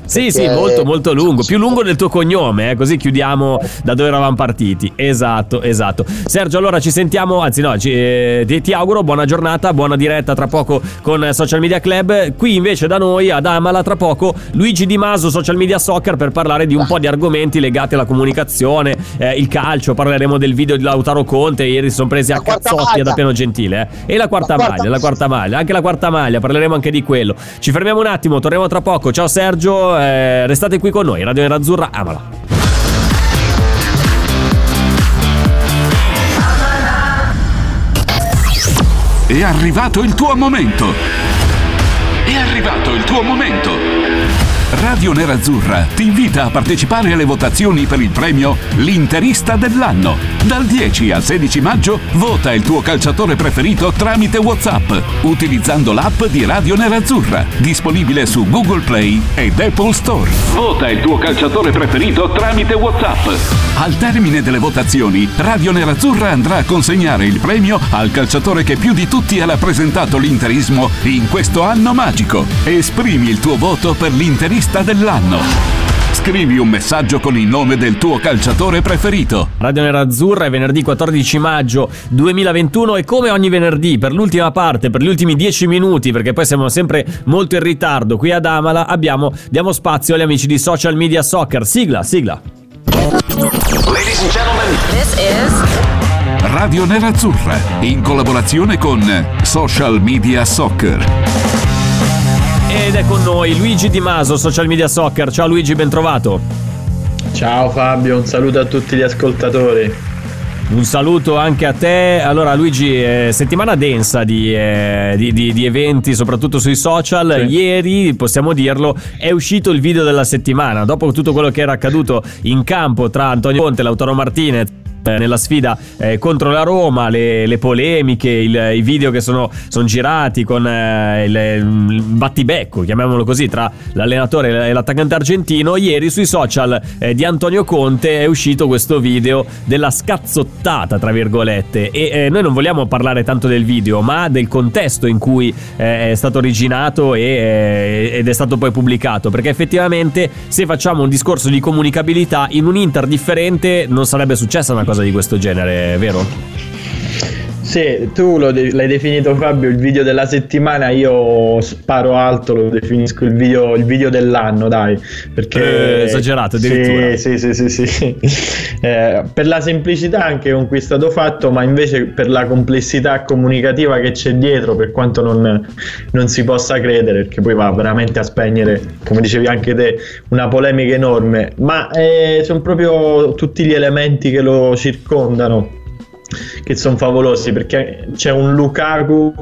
Sì, sì, molto molto lungo, più lungo del tuo cognome, eh? così chiudiamo da dove eravamo partiti. Esatto, esatto. Sergio, allora ci sentiamo, anzi no, ci, eh, ti, ti, auguro buona giornata, buona diretta tra poco con Social Media Club. Qui invece da noi ad Amala tra poco Luigi Di Maso, Social Media Soccer per parlare di un po' di argomenti legati alla comunicazione, eh, il calcio, parleremo del video di Lautaro Conte, ieri si sono presi a cazzotti da Piano Gentile, eh? E la quarta, la maglia, la quarta maglia, anche la quarta maglia, parleremo anche di quello. Ci fermiamo un attimo, torniamo tra poco. Ciao Sergio eh, restate qui con noi. Radio Nerazzurra, amala. È arrivato il tuo momento. È arrivato il tuo momento. Radio Nerazzurra ti invita a partecipare alle votazioni per il premio L'Interista dell'anno. Dal 10 al 16 maggio vota il tuo calciatore preferito tramite WhatsApp utilizzando l'app di Radio Nerazzurra, disponibile su Google Play ed Apple Store. Vota il tuo calciatore preferito tramite WhatsApp. Al termine delle votazioni, Radio Nerazzurra andrà a consegnare il premio al calciatore che più di tutti ha rappresentato l'interismo in questo anno magico. Esprimi il tuo voto per l'Interista interista dell'anno. Scrivi un messaggio con il nome del tuo calciatore preferito. Radio Nerazzurra è venerdì 14 maggio 2021 e come ogni venerdì per l'ultima parte, per gli ultimi 10 minuti, perché poi siamo sempre molto in ritardo qui ad Amala, abbiamo, diamo spazio agli amici di Social Media Soccer. Sigla, sigla. Ladies and gentlemen, this is Radio Nerazzurra in collaborazione con Social Media Soccer. Ed è con noi Luigi Di Maso, Social Media Soccer. Ciao Luigi, ben trovato. Ciao Fabio, un saluto a tutti gli ascoltatori. Un saluto anche a te. Allora, Luigi, eh, settimana densa di, eh, di, di, di, eventi, soprattutto sui social. Sì. Ieri, possiamo dirlo, è uscito il video della settimana. Dopo tutto quello che era accaduto in campo tra Antonio Conte e Lautaro Martinez eh, nella sfida eh, contro la Roma, le, le polemiche, il, i video che sono, sono girati con eh, il, il, battibecco, chiamiamolo così, tra l'allenatore e l'attaccante argentino. Ieri sui social eh, di Antonio Conte è uscito questo video della scazzottata, tra virgolette. E eh, noi non vogliamo parlare tanto del video, ma del contesto in cui è stato originato e, ed è stato poi pubblicato. Perché effettivamente, se facciamo un discorso di comunicabilità in un Inter differente, non sarebbe successa una cosa qualcosa di questo genere, vero? Sì, tu de- l'hai definito Fabio il video della settimana, io sparo alto, lo definisco il video, il video dell'anno, dai. Perché... Eh, esagerato addirittura. Sì, sì, sì, sì, sì. Eh, per la semplicità anche con cui è stato fatto, ma invece per la complessità comunicativa che c'è dietro, per quanto non, non si possa credere, perché poi va veramente a spegnere, come dicevi anche te, una polemica enorme. Ma eh, sono proprio tutti gli elementi che lo circondano che sono favolosi perché c'è un Lukaku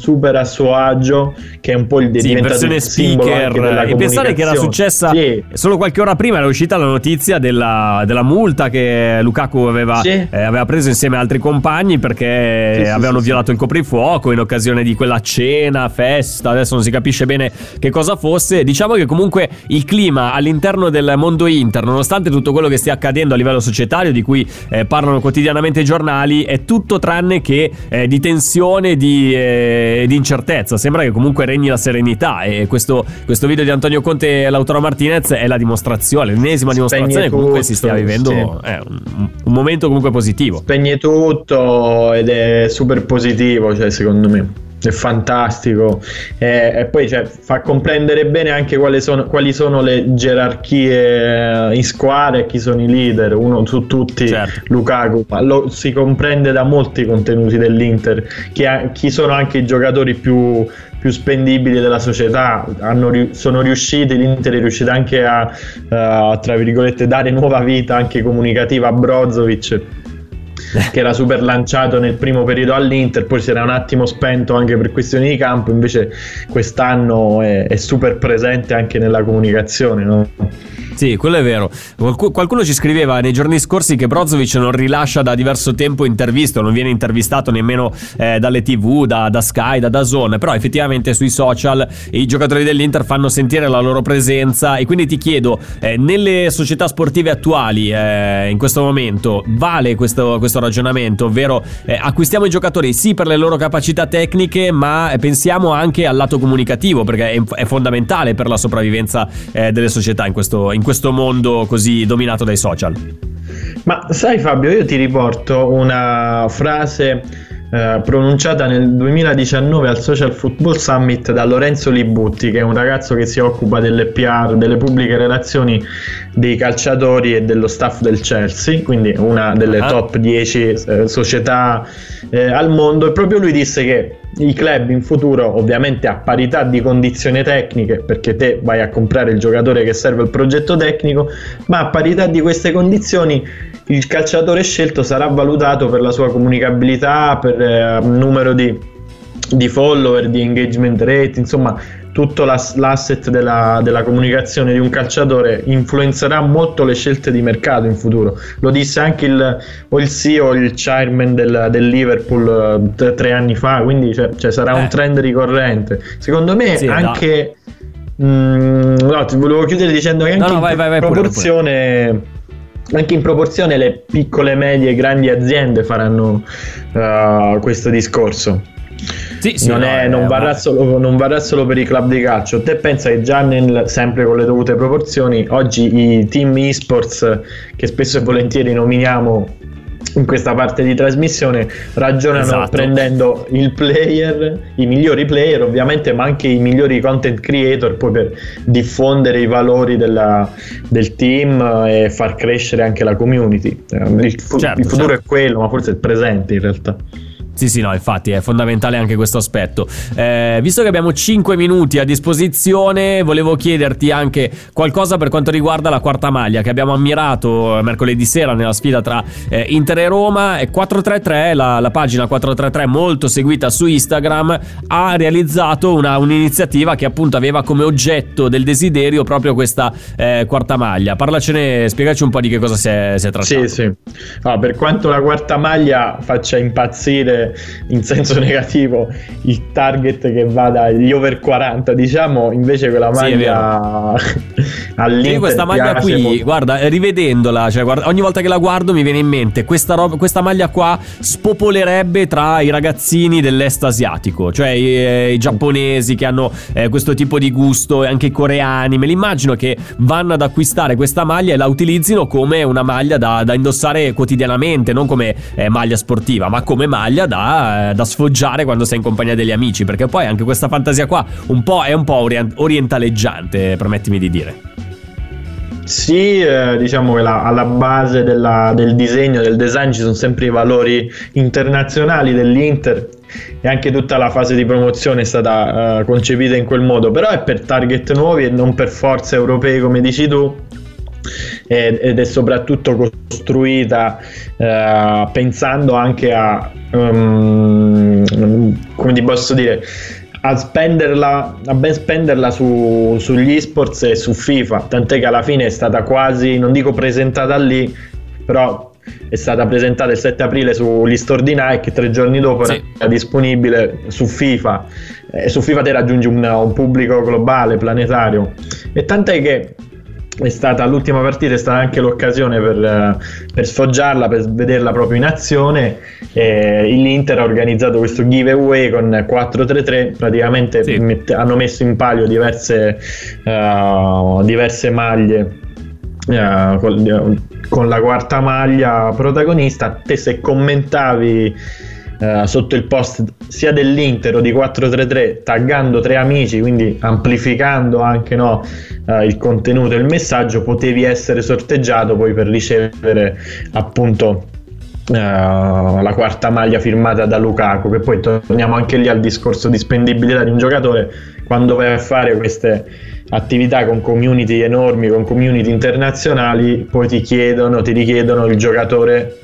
super a suo agio, che è un po' il sì, il speaker. E pensare che era successa sì. solo qualche ora prima, era uscita la notizia della, della multa che Lukaku aveva, sì. eh, aveva, preso insieme a altri compagni perché avevano violato il coprifuoco in occasione di quella cena, festa, adesso non si capisce bene che cosa fosse. Diciamo che comunque il clima all'interno del mondo Inter, nonostante tutto quello che stia accadendo a livello societario, di cui eh, parlano quotidianamente i giornali, è tutto tranne che eh, di tensione, di, di, incertezza. Sembra che comunque regni la serenità e questo, questo video di Antonio Conte e Lautaro Martinez è la dimostrazione, l'ennesima dimostrazione che comunque si stia vivendo sì. eh, un, un, momento comunque positivo. Spegne tutto ed è super positivo, cioè secondo me è fantastico. E, e poi cioè, fa comprendere bene anche quali sono, quali sono, le gerarchie in squadra e chi sono i leader uno su tutti certo. Lukaku ma lo si comprende da molti contenuti dell'Inter chi, ha, chi sono anche i giocatori più, più spendibili della società. Hanno, sono riusciti l'Inter è riuscita anche a, a tra virgolette dare nuova vita anche comunicativa a Brozovic che era super lanciato nel primo periodo all'Inter, poi si era un attimo spento anche per questioni di campo, invece quest'anno è, è super presente anche nella comunicazione. No? Sì, quello è vero. Qualcuno ci scriveva nei giorni scorsi che Brozovic non rilascia da diverso tempo interviste, non viene intervistato nemmeno eh, dalle tv, da, da, Sky, da Dazon, però effettivamente sui social i giocatori dell'Inter fanno sentire la loro presenza e quindi ti chiedo, eh, nelle società sportive attuali eh, in questo momento vale questo, questo ragionamento, ovvero eh, acquistiamo i giocatori sì per le loro capacità tecniche, ma pensiamo anche al lato comunicativo perché è, è fondamentale per la sopravvivenza eh, delle società in questo, in questo mondo così dominato dai social. Ma sai Fabio, io ti riporto una frase eh, pronunciata nel 2019 al Social Football Summit da Lorenzo Libutti, che è un ragazzo che si occupa delle PR, delle pubbliche relazioni dei calciatori e dello staff del Chelsea, quindi una delle ah. top 10 eh, società eh, al mondo, e proprio lui disse che i club in futuro, ovviamente a parità di condizioni tecniche, perché te vai a comprare il giocatore che serve il progetto tecnico, ma a parità di queste condizioni il calciatore scelto sarà valutato per la sua comunicabilità, per eh, numero di, di, follower, di engagement rate, insomma tutto l'asset della, della, comunicazione di un calciatore influenzerà molto le scelte di mercato in futuro. Lo disse anche il, o il CEO il chairman del, del Liverpool t- eh, tre anni fa, quindi cioè, cioè sarà eh. un trend ricorrente. Secondo me sì, anche... No. Mh, mm, no, ti volevo chiudere dicendo che anche no, no, vai, vai, vai, proporzione... Pure, pure anche in proporzione le piccole, medie e grandi aziende faranno uh, questo discorso. Sì, sì, non, è, no, non, varrà solo, non, varrà solo, per i club di calcio. Te pensa che già nel, sempre con le dovute proporzioni, oggi i team esports che spesso e volentieri nominiamo in questa parte di trasmissione ragionano esatto. prendendo il player, i migliori player ovviamente, ma anche i migliori content creator poi per diffondere i valori della, del team e far crescere anche la community. Eh, il, certo, il futuro certo. è quello, ma forse è il presente in realtà. Sì, sì, no, infatti è fondamentale anche questo aspetto. Eh, visto che abbiamo 5 minuti a disposizione, volevo chiederti anche qualcosa per quanto riguarda la quarta maglia che abbiamo ammirato mercoledì sera nella sfida tra eh, Inter e Roma. E 433, la, la, pagina 433 molto seguita su Instagram, ha realizzato una, un'iniziativa che appunto aveva come oggetto del desiderio proprio questa eh, quarta maglia. Parlacene, spiegaci un po' di che cosa si è, si è trattato. Sì, sì. Ah, per quanto la quarta maglia faccia impazzire in senso negativo il target che va dagli over 40 diciamo invece quella maglia sì, all'Inter questa maglia qui molto. guarda rivedendola cioè, guarda, ogni volta che la guardo mi viene in mente questa, roba, questa maglia qua spopolerebbe tra i ragazzini dell'est asiatico cioè i, eh, i giapponesi che hanno eh, questo tipo di gusto e anche i coreani me li immagino che vanno ad acquistare questa maglia e la utilizzino come una maglia da, da indossare quotidianamente non come eh, maglia sportiva ma come maglia da eh, da, sfoggiare quando sei in compagnia degli amici, perché poi anche questa fantasia qua un po' è un po' orient- orientaleggiante, permettimi di dire. Sì, eh, diciamo che la, alla base della, del disegno, del design ci sono sempre i valori internazionali dell'Inter e anche tutta la fase di promozione è stata uh, concepita in quel modo, però è per target nuovi e non per forze europee come dici tu ed è soprattutto costruita uh, pensando anche a um, come come ti posso dire, a spenderla, a ben spenderla su, sugli esports e su FIFA, tant'è che alla fine è stata quasi, non dico presentata lì, però è stata presentata il 7 aprile sugli store di Nike, tre giorni dopo sì. era disponibile su FIFA. E su FIFA te raggiungi un, un pubblico globale, planetario. E tant'è che è stata l'ultima partita, è stata anche l'occasione per, per sfoggiarla, per vederla proprio in azione. E L'Inter ha organizzato questo giveaway con 4-3-3, praticamente sì. mette, hanno messo in palio diverse, uh, diverse maglie. Uh, con, con la quarta maglia protagonista, te se commentavi Uh, sotto il post sia dell'Inter o di 433 taggando tre amici quindi amplificando anche no, uh, il contenuto e il messaggio potevi essere sorteggiato poi per ricevere appunto uh, la quarta maglia firmata da Lukaku che poi torniamo anche lì al discorso di spendibilità di un giocatore. Quando vai a fare queste attività con community enormi con community internazionali poi ti chiedono ti richiedono il giocatore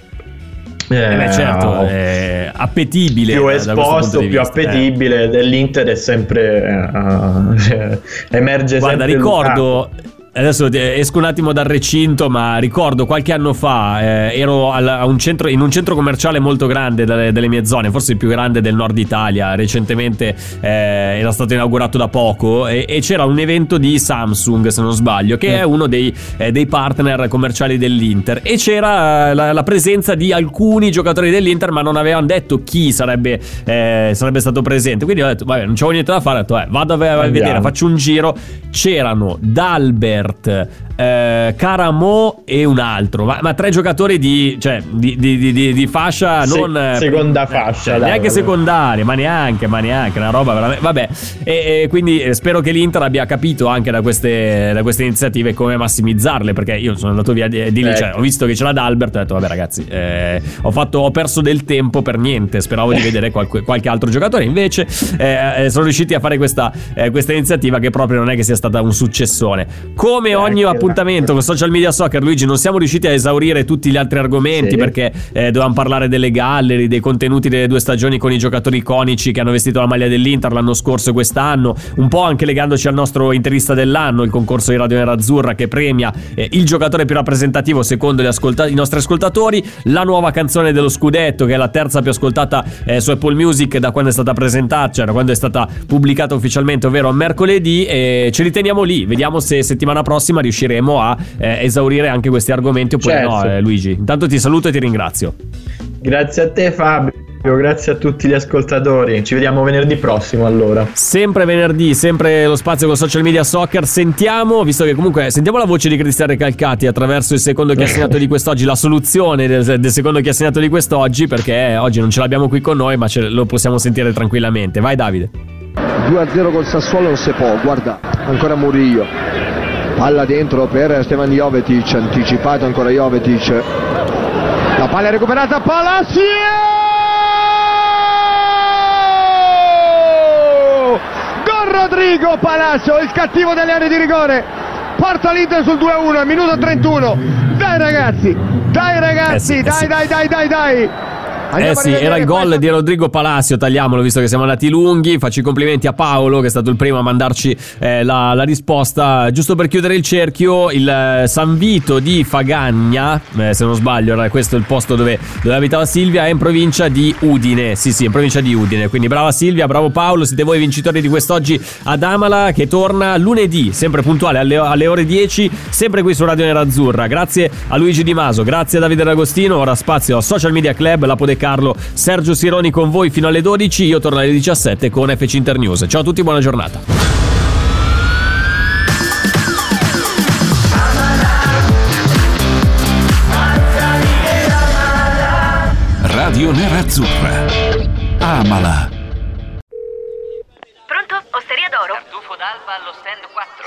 eh, beh, certo, è appetibile. Più esposto, più vista, appetibile eh. dell'Inter è sempre uh, emerge Guarda, sempre ricordo Lukaku. Adesso esco un attimo dal recinto, ma ricordo qualche anno fa eh, ero al, un centro, in un centro commerciale molto grande dalle, delle mie zone, forse il più grande del nord Italia. Recentemente eh, era stato inaugurato da poco e, e, c'era un evento di Samsung, se non sbaglio, che è uno dei, eh, dei, partner commerciali dell'Inter. E c'era la, la, presenza di alcuni giocatori dell'Inter, ma non avevano detto chi sarebbe, eh, sarebbe stato presente. Quindi ho detto, vabbè, non c'avevo niente da fare. Ho detto, eh, vado a, a vedere, faccio un giro. C'erano Dalbert. Albert, eh, Caramo e un altro, ma, ma tre giocatori di, cioè, di, di, di, di fascia Se, non... Eh, seconda eh, fascia. Cioè, neanche secondaria, ma neanche, ma neanche, una roba veramente... Vabbè, e, e quindi eh, spero che l'Inter abbia capito anche da queste, da queste iniziative come massimizzarle, perché io sono andato via di, lì, cioè, ho visto che c'era D'Albert e ho detto, vabbè ragazzi, eh, ho, fatto, ho, perso del tempo per niente, speravo di vedere qualche, qualche altro giocatore, invece eh, sono riusciti a fare questa, questa iniziativa che proprio non è che sia stata un successone. Come ogni appuntamento con Social Media Soccer, Luigi, non siamo riusciti a esaurire tutti gli altri argomenti sì. perché eh, dovevamo parlare delle gallery, dei contenuti delle due stagioni con i giocatori iconici che hanno vestito la maglia dell'Inter l'anno scorso e quest'anno, un po' anche legandoci al nostro interista dell'anno, il concorso di Radio Nerazzurra che premia eh, il giocatore più rappresentativo secondo ascolta- i nostri ascoltatori, la nuova canzone dello Scudetto che è la terza più ascoltata eh, su Apple Music da quando è stata presentata, cioè da quando è stata pubblicata ufficialmente, ovvero mercoledì e ce li teniamo lì, vediamo se settimana prossima riusciremo a eh, esaurire anche questi argomenti oppure certo. no, eh, Luigi. Intanto ti saluto e ti ringrazio. Grazie a te Fabio. Grazie a tutti gli ascoltatori. Ci vediamo venerdì prossimo allora. Sempre venerdì, sempre lo spazio con social media soccer. Sentiamo, visto che comunque sentiamo la voce di Cristiano Recalcati attraverso il secondo segnato di quest'oggi, la soluzione del, del secondo segnato di quest'oggi, perché oggi non ce l'abbiamo qui con noi, ma ce, lo possiamo sentire tranquillamente. Vai Davide. 2-0 col Sassuolo non si può, guarda, ancora Murillo palla dentro per Stevan Jovetic anticipato ancora Jovetic. La palla è recuperata Palacio Don Rodrigo Palacio il cattivo delle aree di rigore. Porta l'Inter sul 2-1 minuto 31 dai ragazzi dai ragazzi eh sì, dai, eh sì. dai dai dai dai eh sì, era il gol di Rodrigo Palacio, tagliamolo visto che siamo andati lunghi. Faccio i complimenti a Paolo che è stato il primo a mandarci eh, la, la, risposta. Giusto per chiudere il cerchio, il eh, San Vito di Fagagna, eh, se non sbaglio era questo il posto dove, dove, abitava Silvia, è in provincia di Udine. Sì, sì, in provincia di Udine. Quindi brava Silvia, bravo Paolo, siete voi i vincitori di quest'oggi ad Amala che torna lunedì, sempre puntuale alle, alle ore 10, sempre qui su Radio Nerazzurra. Grazie a Luigi Di Maso, grazie a Davide D'Agostino. Ora spazio a Social Media Club, la Carlo, Sergio Sironi con voi fino alle 12, io torno alle 17 con FC Internews. Ciao a tutti, buona giornata. Radio Nerazzurra. Amala. Pronto? Osteria d'oro? Tartufo d'alba allo stand 4.